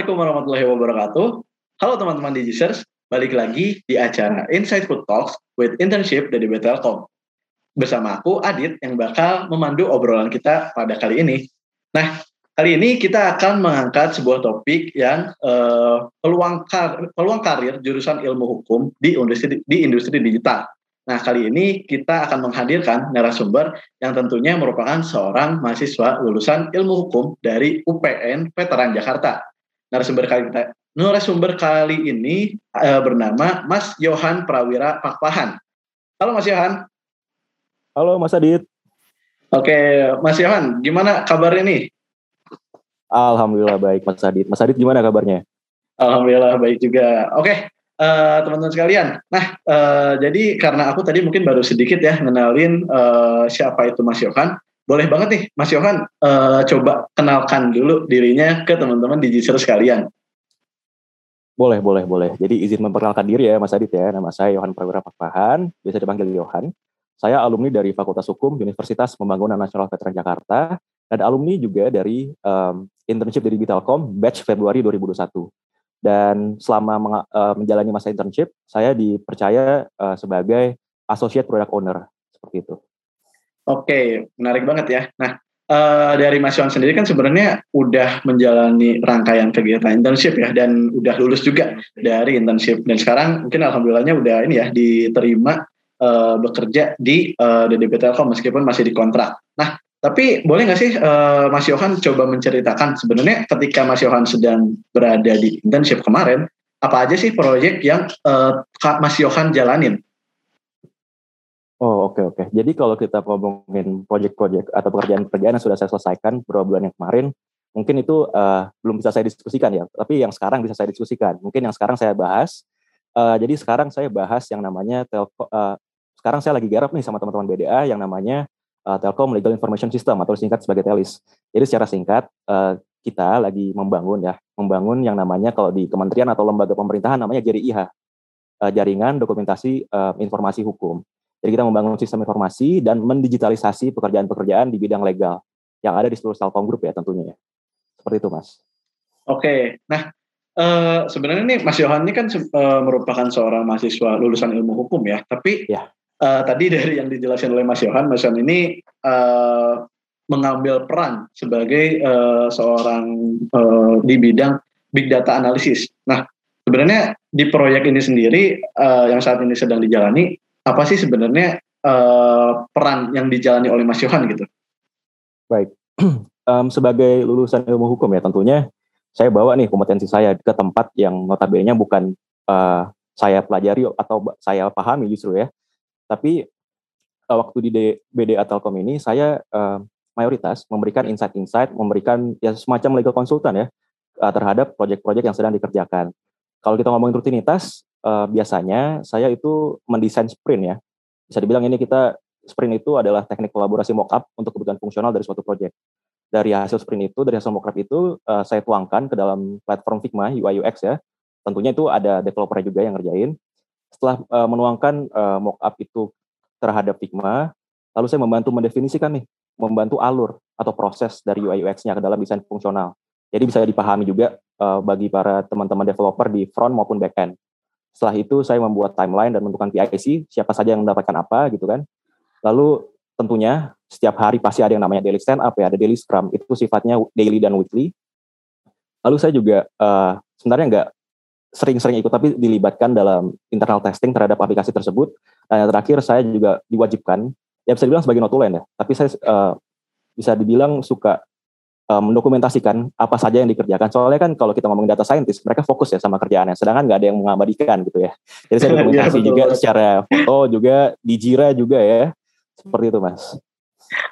Assalamualaikum warahmatullahi wabarakatuh. Halo teman-teman Digicers, balik lagi di acara Inside Food Talks with Internship dari Betelkom. Bersama aku, Adit, yang bakal memandu obrolan kita pada kali ini. Nah, kali ini kita akan mengangkat sebuah topik yang uh, peluang, kar peluang karir jurusan ilmu hukum di industri, di industri digital. Nah, kali ini kita akan menghadirkan narasumber yang tentunya merupakan seorang mahasiswa lulusan ilmu hukum dari UPN Veteran Jakarta. Narasumber kali kita narasumber kali ini uh, bernama Mas Yohan Prawira Pakpahan. Halo Mas Yohan. Halo Mas Adit. Oke, Mas Yohan, gimana kabar ini? Alhamdulillah baik Mas Adit. Mas Adit gimana kabarnya? Alhamdulillah baik juga. Oke, uh, teman-teman sekalian. Nah, uh, jadi karena aku tadi mungkin baru sedikit ya ngenalin uh, siapa itu Mas Yohan. Boleh banget nih, Mas Yohan uh, coba kenalkan dulu dirinya ke teman-teman digital sekalian. Boleh, boleh, boleh. Jadi izin memperkenalkan diri ya Mas Adit ya. Nama saya Yohan Prawira Pakpahan, biasa dipanggil Yohan. Saya alumni dari Fakultas Hukum Universitas Pembangunan Nasional Veteran Jakarta dan alumni juga dari um, internship dari Bitalkom batch Februari 2021. Dan selama uh, menjalani masa internship, saya dipercaya uh, sebagai associate product owner seperti itu. Oke, menarik banget ya. Nah, uh, dari Mas Yohan sendiri kan sebenarnya udah menjalani rangkaian kegiatan internship ya dan udah lulus juga dari internship dan sekarang mungkin alhamdulillahnya udah ini ya diterima uh, bekerja di uh, DDP Telkom meskipun masih di kontrak. Nah, tapi boleh nggak sih uh, Mas Yohan coba menceritakan sebenarnya ketika Mas Yohan sedang berada di internship kemarin, apa aja sih proyek yang uh, Mas Yohan jalanin? Oh oke okay, oke. Okay. Jadi kalau kita ngomongin proyek-proyek atau pekerjaan-pekerjaan yang sudah saya selesaikan beberapa bulan yang kemarin, mungkin itu uh, belum bisa saya diskusikan ya. Tapi yang sekarang bisa saya diskusikan. Mungkin yang sekarang saya bahas. Uh, jadi sekarang saya bahas yang namanya telco. Uh, sekarang saya lagi garap nih sama teman-teman BDA yang namanya uh, Telkom Legal Information System atau singkat sebagai TELIS. Jadi secara singkat uh, kita lagi membangun ya, membangun yang namanya kalau di kementerian atau lembaga pemerintahan namanya eh, jaringan dokumentasi uh, informasi hukum. Jadi kita membangun sistem informasi dan mendigitalisasi pekerjaan-pekerjaan di bidang legal yang ada di seluruh Telkom Group ya tentunya ya. Seperti itu Mas. Oke, nah uh, sebenarnya nih Mas Yohan ini kan uh, merupakan seorang mahasiswa lulusan ilmu hukum ya, tapi ya uh, tadi dari yang dijelaskan oleh Mas Yohan, Mas Yohan ini uh, mengambil peran sebagai uh, seorang uh, di bidang big data analisis. Nah, sebenarnya di proyek ini sendiri uh, yang saat ini sedang dijalani, apa sih sebenarnya uh, peran yang dijalani oleh Mas Yohan gitu? Baik, um, sebagai lulusan ilmu hukum ya tentunya saya bawa nih kompetensi saya ke tempat yang notabene bukan uh, saya pelajari atau saya pahami justru ya, tapi uh, waktu di BDA Telkom ini saya uh, mayoritas memberikan insight-insight, memberikan ya semacam legal konsultan ya uh, terhadap proyek-proyek yang sedang dikerjakan. Kalau kita ngomongin rutinitas, uh, biasanya saya itu mendesain sprint ya. Bisa dibilang ini kita sprint itu adalah teknik kolaborasi mockup untuk kebutuhan fungsional dari suatu proyek. Dari hasil sprint itu, dari hasil mockup itu, uh, saya tuangkan ke dalam platform Figma UI UX ya. Tentunya itu ada developer juga yang ngerjain setelah uh, menuangkan uh, mockup itu terhadap Figma, lalu saya membantu mendefinisikan nih, membantu alur atau proses dari UI UX-nya ke dalam desain fungsional. Jadi bisa dipahami juga uh, bagi para teman-teman developer di front maupun back end. Setelah itu saya membuat timeline dan menentukan PIC, siapa saja yang mendapatkan apa gitu kan. Lalu tentunya setiap hari pasti ada yang namanya daily stand up ya, ada daily scrum, itu sifatnya daily dan weekly. Lalu saya juga uh, sebenarnya nggak sering-sering ikut tapi dilibatkan dalam internal testing terhadap aplikasi tersebut. Dan yang terakhir saya juga diwajibkan, ya bisa dibilang sebagai notulen ya, tapi saya uh, bisa dibilang suka mendokumentasikan apa saja yang dikerjakan. Soalnya kan kalau kita ngomong data scientist, mereka fokus ya sama kerjaannya, sedangkan nggak ada yang mengabadikan gitu ya. Jadi saya dokumentasi ya, juga secara foto juga di Jira juga ya, seperti itu mas.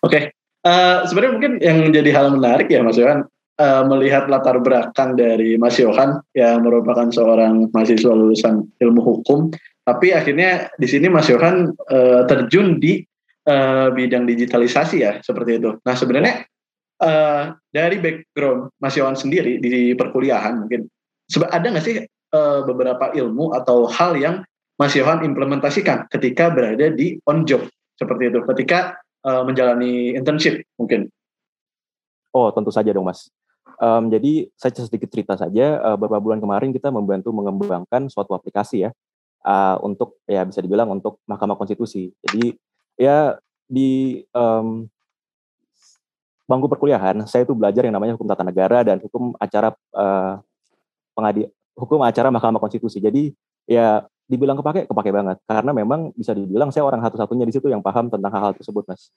Oke, okay. uh, sebenarnya mungkin yang jadi hal menarik ya mas Yohan, uh, melihat latar belakang dari Mas Yohan yang merupakan seorang mahasiswa lulusan ilmu hukum, tapi akhirnya di sini Mas Yohan uh, terjun di uh, bidang digitalisasi ya seperti itu. Nah sebenarnya uh, dari background Mas Yohan sendiri di perkuliahan mungkin ada nggak sih uh, beberapa ilmu atau hal yang Mas Yohan implementasikan ketika berada di on job seperti itu, ketika uh, menjalani internship mungkin? Oh tentu saja dong Mas um, jadi saya sedikit cerita saja. Uh, beberapa bulan kemarin kita membantu mengembangkan suatu aplikasi ya uh, untuk ya bisa dibilang untuk Mahkamah Konstitusi. Jadi ya di um, bangku perkuliahan saya itu belajar yang namanya hukum tata negara dan hukum acara uh, pengadi hukum acara Mahkamah Konstitusi. Jadi ya dibilang kepake kepake banget karena memang bisa dibilang saya orang satu-satunya di situ yang paham tentang hal-hal tersebut, Mas.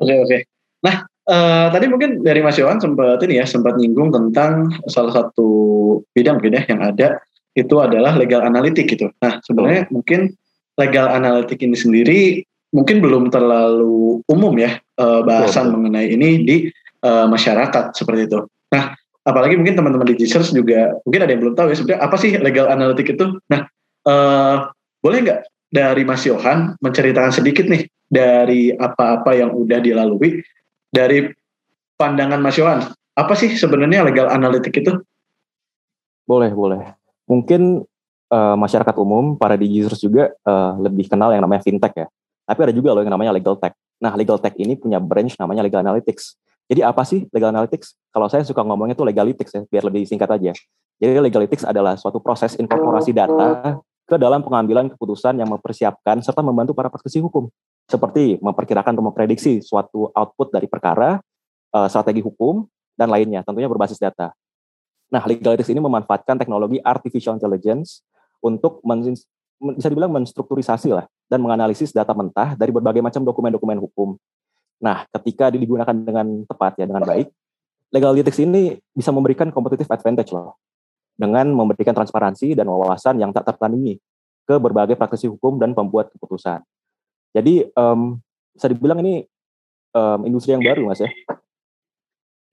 Oke oke. Nah uh, tadi mungkin dari Mas Yohan sempat ini ya sempat nyinggung tentang salah satu bidang mungkin ya yang ada itu adalah legal analitik gitu. Nah sebenarnya oh. mungkin legal analitik ini sendiri mungkin belum terlalu umum ya uh, bahasan oh. mengenai ini di uh, masyarakat seperti itu. Nah apalagi mungkin teman-teman di research juga mungkin ada yang belum tahu ya sebenarnya apa sih legal analitik itu. Nah uh, boleh nggak dari Mas Yohan menceritakan sedikit nih dari apa-apa yang udah dilalui dari pandangan Mas Yohan apa sih sebenarnya legal analitik itu? Boleh boleh mungkin uh, masyarakat umum, para users juga uh, lebih kenal yang namanya fintech ya. Tapi ada juga loh yang namanya legal tech. Nah, legal tech ini punya branch namanya legal analytics. Jadi apa sih legal analytics? Kalau saya suka ngomongnya tuh legalistics ya, biar lebih singkat aja. Jadi legalistics adalah suatu proses inkorporasi data ke dalam pengambilan keputusan yang mempersiapkan serta membantu para praktisi hukum. Seperti memperkirakan atau memprediksi suatu output dari perkara, uh, strategi hukum, dan lainnya, tentunya berbasis data. Nah, legalitas ini memanfaatkan teknologi artificial intelligence untuk bisa dibilang menstrukturisasi lah dan menganalisis data mentah dari berbagai macam dokumen-dokumen hukum. Nah, ketika digunakan dengan tepat ya dengan baik, legal legalitas ini bisa memberikan competitive advantage loh dengan memberikan transparansi dan wawasan yang tak tertandingi ke berbagai praktisi hukum dan pembuat keputusan. Jadi um, bisa dibilang ini um, industri yang baru mas ya.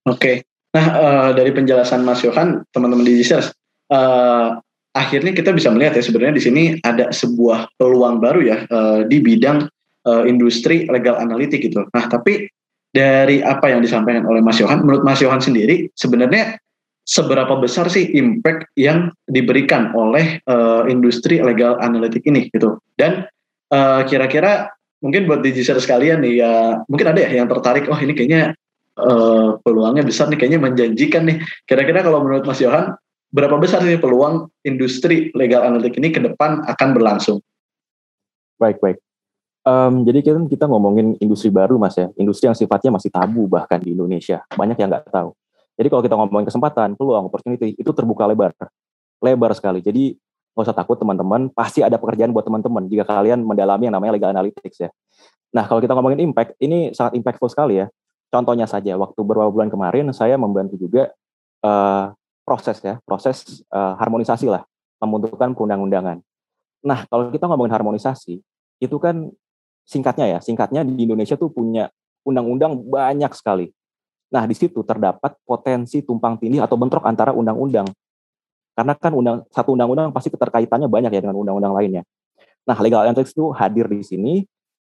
Oke, Nah, uh, dari penjelasan Mas Yohan, teman-teman di Jisers, uh, akhirnya kita bisa melihat ya sebenarnya di sini ada sebuah peluang baru ya uh, di bidang uh, industri legal analitik gitu. Nah, tapi dari apa yang disampaikan oleh Mas Yohan, menurut Mas Yohan sendiri sebenarnya seberapa besar sih impact yang diberikan oleh uh, industri legal analitik ini gitu. Dan kira kira-kira mungkin buat digital sekalian nih ya mungkin ada ya yang tertarik oh ini kayaknya uh, peluangnya besar nih kayaknya menjanjikan nih. Kira-kira kalau menurut Mas Yohan berapa besar sih peluang industri legal analitik ini ke depan akan berlangsung? Baik, baik. Um, jadi kita kita ngomongin industri baru mas ya, industri yang sifatnya masih tabu bahkan di Indonesia, banyak yang nggak tahu. Jadi kalau kita ngomongin kesempatan, peluang, opportunity itu terbuka lebar, lebar sekali. Jadi nggak usah takut teman-teman, pasti ada pekerjaan buat teman-teman jika kalian mendalami yang namanya legal analytics ya. Nah kalau kita ngomongin impact, ini sangat impactful sekali ya. Contohnya saja, waktu beberapa bulan kemarin saya membantu juga uh, proses ya, proses uh, harmonisasi lah, membentukkan perundang-undangan. Nah, kalau kita ngomongin harmonisasi, itu kan singkatnya ya, singkatnya di Indonesia tuh punya undang-undang banyak sekali. Nah, di situ terdapat potensi tumpang tindih atau bentrok antara undang-undang. Karena kan undang satu undang-undang pasti keterkaitannya banyak ya dengan undang-undang lainnya. Nah, legal analytics itu hadir di sini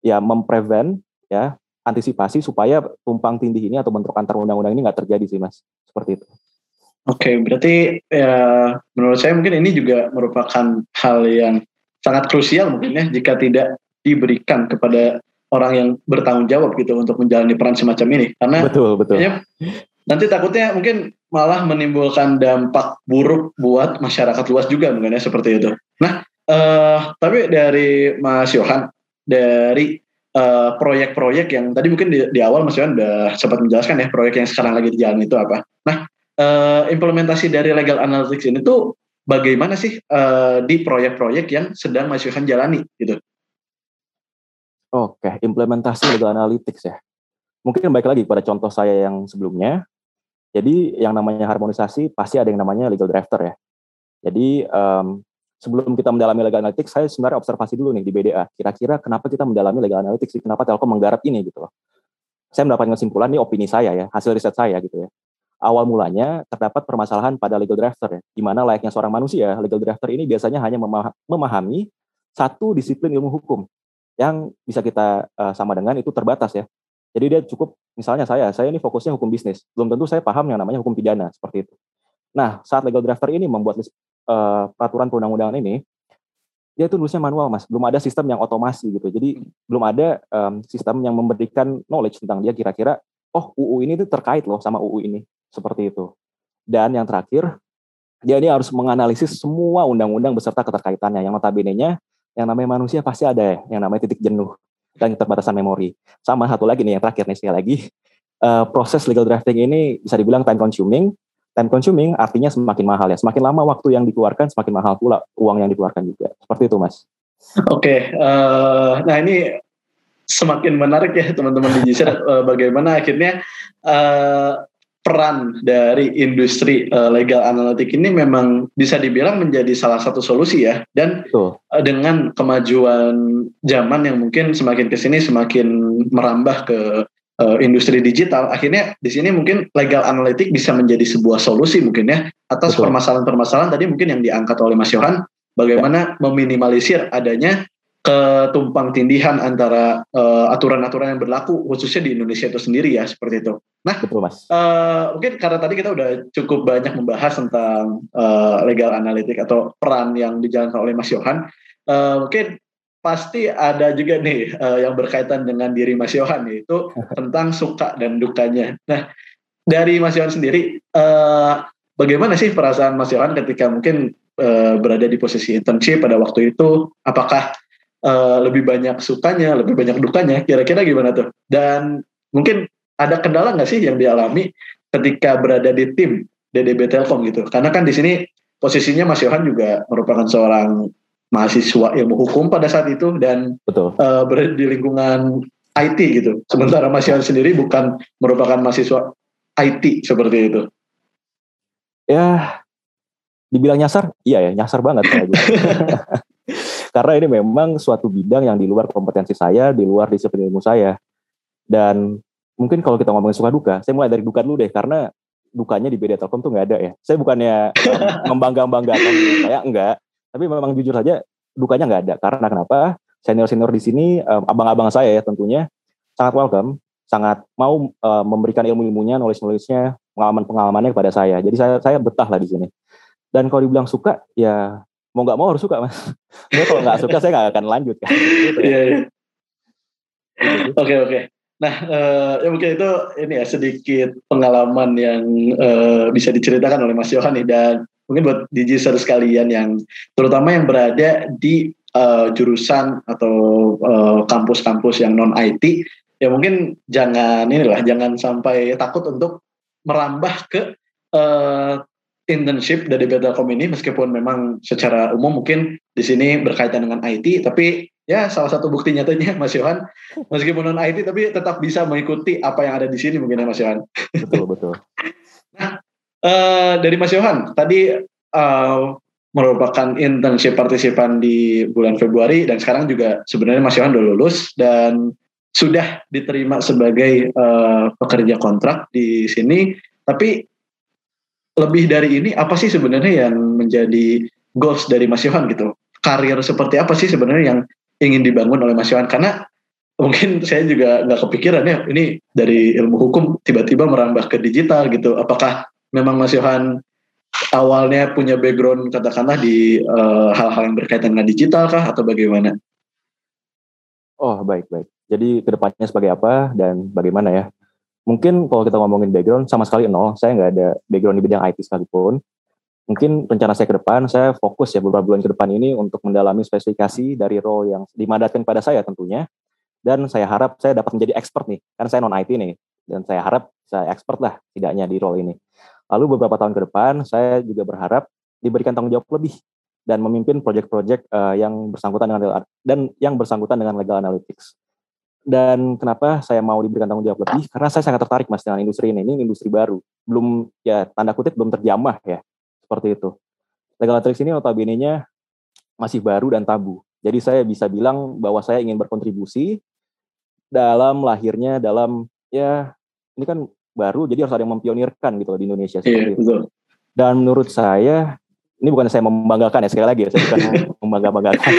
ya memprevent ya antisipasi supaya tumpang tindih ini atau bentrok antar undang-undang ini nggak terjadi sih mas seperti itu. Oke, okay, berarti ya menurut saya mungkin ini juga merupakan hal yang sangat krusial mungkin ya jika tidak diberikan kepada orang yang bertanggung jawab gitu untuk menjalani peran semacam ini karena betul betul nanti takutnya mungkin malah menimbulkan dampak buruk buat masyarakat luas juga mungkin ya seperti itu. Nah, uh, tapi dari Mas Yohan dari Eh, proyek-proyek uh, yang tadi mungkin di, di awal Mas Yohan udah sempat menjelaskan ya proyek yang sekarang lagi di jalan itu apa. Nah, uh, implementasi dari legal analytics ini tuh bagaimana sih uh, di proyek-proyek yang sedang Mas Yohan jalani gitu? Oke, implementasi legal analytics ya. Mungkin baik lagi pada contoh saya yang sebelumnya. Jadi yang namanya harmonisasi pasti ada yang namanya legal drafter ya. Jadi um, sebelum kita mendalami legal analytics, saya sebenarnya observasi dulu nih di BDA. Kira-kira kenapa kita mendalami legal analytics, kenapa Telkom menggarap ini gitu loh. Saya mendapatkan kesimpulan, ini opini saya ya, hasil riset saya gitu ya. Awal mulanya terdapat permasalahan pada legal drafter ya, di mana layaknya seorang manusia, legal drafter ini biasanya hanya memahami satu disiplin ilmu hukum yang bisa kita uh, sama dengan itu terbatas ya. Jadi dia cukup, misalnya saya, saya ini fokusnya hukum bisnis, belum tentu saya paham yang namanya hukum pidana seperti itu. Nah, saat legal drafter ini membuat uh, peraturan perundang-undangan ini dia itu nulisnya manual mas belum ada sistem yang otomasi gitu jadi belum ada um, sistem yang memberikan knowledge tentang dia kira-kira oh UU ini tuh terkait loh sama UU ini seperti itu. Dan yang terakhir, dia ini harus menganalisis semua undang-undang beserta keterkaitannya. Yang notabene-nya, yang namanya manusia pasti ada ya, yang namanya titik jenuh dan keterbatasan memori. Sama satu lagi nih yang terakhir nih sekali lagi, uh, proses legal drafting ini bisa dibilang time consuming. Time consuming artinya semakin mahal ya. Semakin lama waktu yang dikeluarkan, semakin mahal pula uang yang dikeluarkan juga. Seperti itu, Mas. Oke, okay, uh, eh, nah ini semakin menarik ya teman-teman di uh, bagaimana akhirnya uh, peran dari industri uh, legal analitik ini memang bisa dibilang menjadi salah satu solusi ya. Dan uh, dengan kemajuan zaman yang mungkin semakin ke sini semakin merambah ke uh, industri digital akhirnya di sini mungkin legal analitik bisa menjadi sebuah solusi mungkin ya atas permasalahan-permasalahan tadi mungkin yang diangkat oleh Mas Yohan bagaimana ya. meminimalisir adanya ketumpang tindihan antara uh, aturan-aturan yang berlaku khususnya di Indonesia itu sendiri ya seperti itu. Nah, Betul, Mas. Uh, mungkin karena tadi kita udah cukup banyak membahas tentang uh, legal analitik atau peran yang dijalankan oleh Mas Yohan, uh, mungkin pasti ada juga nih uh, yang berkaitan dengan diri Mas Yohan itu tentang suka dan dukanya. Nah, dari Mas Yohan sendiri, uh, bagaimana sih perasaan Mas Yohan ketika mungkin uh, berada di posisi internship pada waktu itu? Apakah uh, lebih banyak sukanya, lebih banyak dukanya, kira-kira gimana tuh? Dan mungkin ada kendala nggak sih yang dialami ketika berada di tim DDB Telkom gitu? Karena kan di sini posisinya Mas Yohan juga merupakan seorang mahasiswa ilmu hukum pada saat itu dan Betul. Uh, berada di lingkungan IT gitu. Sementara Mas Yohan sendiri bukan merupakan mahasiswa IT seperti itu. Ya, dibilang nyasar, iya ya nyasar banget. Karena ini memang suatu bidang yang di luar kompetensi saya, di luar disiplin ilmu saya. Dan mungkin kalau kita ngomongin suka duka, saya mulai dari duka dulu deh, karena dukanya di BDA Telkom tuh nggak ada ya. Saya bukannya membangga-banggakan saya enggak, tapi memang jujur saja dukanya nggak ada. Karena kenapa? Senior-senior di sini, um, abang-abang saya ya tentunya sangat welcome, sangat mau uh, memberikan ilmu-ilmunya, knowledge-knowledge-nya, pengalaman-pengalamannya kepada saya. Jadi saya saya betah lah di sini. Dan kalau dibilang suka, ya mau nggak mau harus suka mas. Dia kalau nggak suka saya nggak akan lanjut kan. Gitu ya. Iya, iya. Oke oke. Nah uh, ya mungkin itu ini ya sedikit pengalaman yang uh, bisa diceritakan oleh Mas Yohan nih dan mungkin buat digiser sekalian yang terutama yang berada di uh, jurusan atau kampus-kampus uh, yang non IT ya mungkin jangan inilah jangan sampai takut untuk merambah ke uh, internship dari Telkom ini meskipun memang secara umum mungkin di sini berkaitan dengan IT tapi ya salah satu bukti nyatanya Mas Yohan meskipun non IT tapi tetap bisa mengikuti apa yang ada di sini mungkin ya Mas Yohan. Betul betul. nah uh, dari Mas Yohan tadi uh, merupakan internship partisipan di bulan Februari dan sekarang juga sebenarnya Mas Yohan udah lulus dan sudah diterima sebagai uh, pekerja kontrak di sini tapi lebih dari ini apa sih sebenarnya yang menjadi goals dari Mas Yohan gitu? Karir seperti apa sih sebenarnya yang ingin dibangun oleh Mas Yohan? Karena mungkin saya juga nggak kepikiran ya ini dari ilmu hukum tiba-tiba merambah ke digital gitu. Apakah memang Mas Yohan awalnya punya background katakanlah di eh, hal-hal uh, yang berkaitan dengan digital kah atau bagaimana? Oh baik baik. Jadi ke depannya sebagai apa dan bagaimana ya? Mungkin kalau kita ngomongin background sama sekali nol. Saya nggak ada background di bidang IT sekalipun. Mungkin rencana saya ke depan saya fokus ya beberapa bulan ke depan ini untuk mendalami spesifikasi dari role yang dimandatkan pada saya tentunya. Dan saya harap saya dapat menjadi expert nih karena saya non IT nih. Dan saya harap saya expert lah tidaknya di role ini. Lalu beberapa tahun ke depan saya juga berharap diberikan tanggung jawab lebih dan memimpin proyek-proyek uh, yang bersangkutan dengan dan yang bersangkutan dengan legal analytics dan kenapa saya mau diberikan tanggung jawab lebih? Karena saya sangat tertarik mas dengan industri ini. Ini industri baru. Belum ya tanda kutip belum terjamah ya seperti itu. Legal analytics ini notabene-nya masih baru dan tabu. Jadi saya bisa bilang bahwa saya ingin berkontribusi dalam lahirnya dalam ya ini kan baru jadi harus ada yang mempionirkan gitu di Indonesia seperti yeah, itu dan menurut saya ini bukan saya membanggakan ya sekali lagi ya saya bukan membanggakan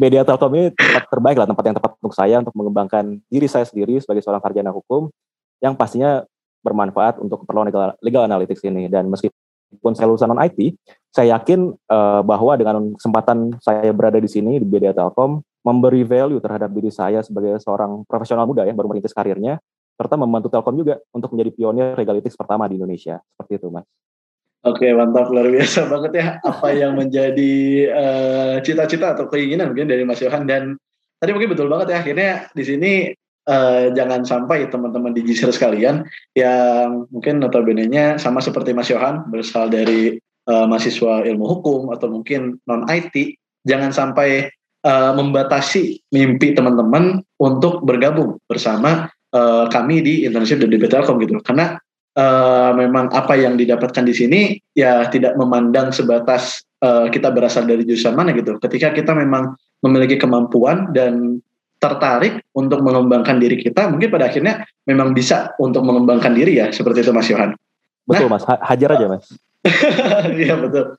media Telkom ini tempat terbaik lah, tempat yang tepat untuk saya untuk mengembangkan diri saya sendiri sebagai seorang sarjana hukum yang pastinya bermanfaat untuk keperluan legal, legal analytics ini. Dan meskipun saya lulusan non IT, saya yakin uh, bahwa dengan kesempatan saya berada di sini di media Telkom memberi value terhadap diri saya sebagai seorang profesional muda yang baru merintis karirnya, serta membantu Telkom juga untuk menjadi pionir legalitik pertama di Indonesia. Seperti itu, Mas. Oke, mantap luar biasa banget ya. Apa yang menjadi uh, cita-cita atau keinginan mungkin dari Mas Yohan dan tadi mungkin betul banget ya akhirnya di sini uh, jangan sampai teman-teman di Gisir sekalian yang mungkin notabene-nya sama seperti Mas Yohan berasal dari uh, mahasiswa ilmu hukum atau mungkin non IT jangan sampai uh, membatasi mimpi teman-teman untuk bergabung bersama uh, kami di internship dari Telkom gitu. Karena uh, memang apa yang didapatkan di sini ya tidak memandang sebatas uh, kita berasal dari jurusan mana gitu. Ketika kita memang memiliki kemampuan dan tertarik untuk mengembangkan diri kita, mungkin pada akhirnya memang bisa untuk mengembangkan diri ya, seperti itu Mas Yohan. Betul nah, Mas, hajar aja Mas. Iya betul.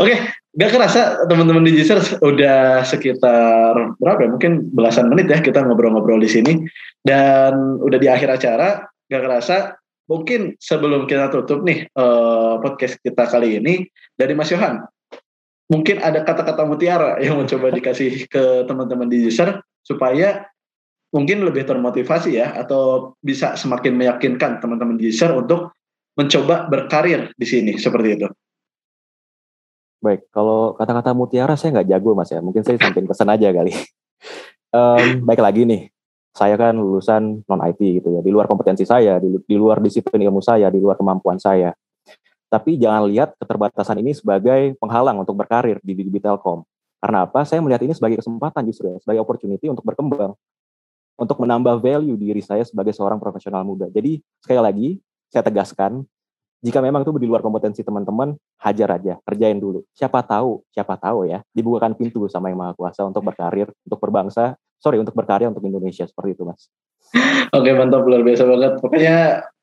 Oke, gak kerasa teman-teman di Jisers udah sekitar berapa ya? Mungkin belasan menit ya kita ngobrol-ngobrol di sini dan udah di akhir acara. Gak kerasa mungkin sebelum kita tutup nih uh, podcast kita kali ini dari Mas Yohan, mungkin ada kata-kata mutiara yang mencoba dikasih ke teman-teman di user supaya mungkin lebih termotivasi ya atau bisa semakin meyakinkan teman-teman di user untuk mencoba berkarir di sini seperti itu. Baik, kalau kata-kata mutiara saya nggak jago mas ya, mungkin saya sampaikan pesan aja kali. um, baik lagi nih, saya kan lulusan non IT gitu ya, di luar kompetensi saya, di, di luar disiplin ilmu saya, di luar kemampuan saya. Tapi jangan lihat keterbatasan ini sebagai penghalang untuk berkarir di, di, di Telkom. Karena apa? Saya melihat ini sebagai kesempatan justru ya, sebagai opportunity untuk berkembang, untuk menambah value diri saya sebagai seorang profesional muda. Jadi sekali lagi saya tegaskan, jika memang itu di luar kompetensi teman-teman, hajar aja, kerjain dulu. Siapa tahu, siapa tahu ya, dibukakan pintu sama yang maha kuasa untuk berkarir, untuk berbangsa, sorry, untuk berkarya untuk Indonesia, seperti itu mas. Oke, mantap, luar biasa banget. Pokoknya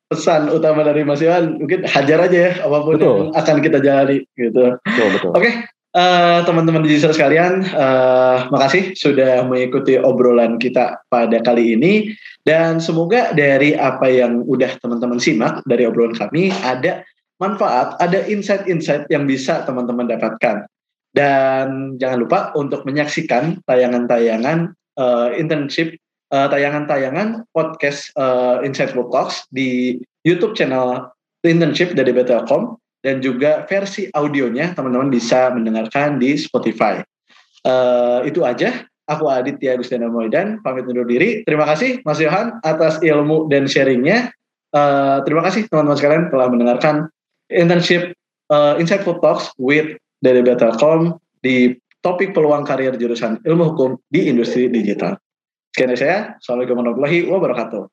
pesan utama dari Mas Iwan, mungkin hajar aja ya, apa pun betul. yang akan kita jalani, gitu. Betul, betul. Oke, Uh, teman-teman digital sekalian, uh, makasih sudah mengikuti obrolan kita pada kali ini dan semoga dari apa yang udah teman-teman simak dari obrolan kami ada manfaat, ada insight-insight yang bisa teman-teman dapatkan. Dan jangan lupa untuk menyaksikan tayangan-tayangan uh, internship, tayangan-tayangan podcast uh, Insight World Talks di YouTube channel internship dari Betelkom dan juga versi audionya teman-teman bisa mendengarkan di Spotify. Uh, itu aja. Aku Aditya Agustina Moidan, pamit undur diri. Terima kasih Mas Yohan atas ilmu dan sharingnya. Uh, terima kasih teman-teman sekalian telah mendengarkan internship uh, Insightful Talks with dari di topik peluang karir jurusan ilmu hukum di industri digital. Sekian dari saya. Assalamualaikum warahmatullahi wabarakatuh.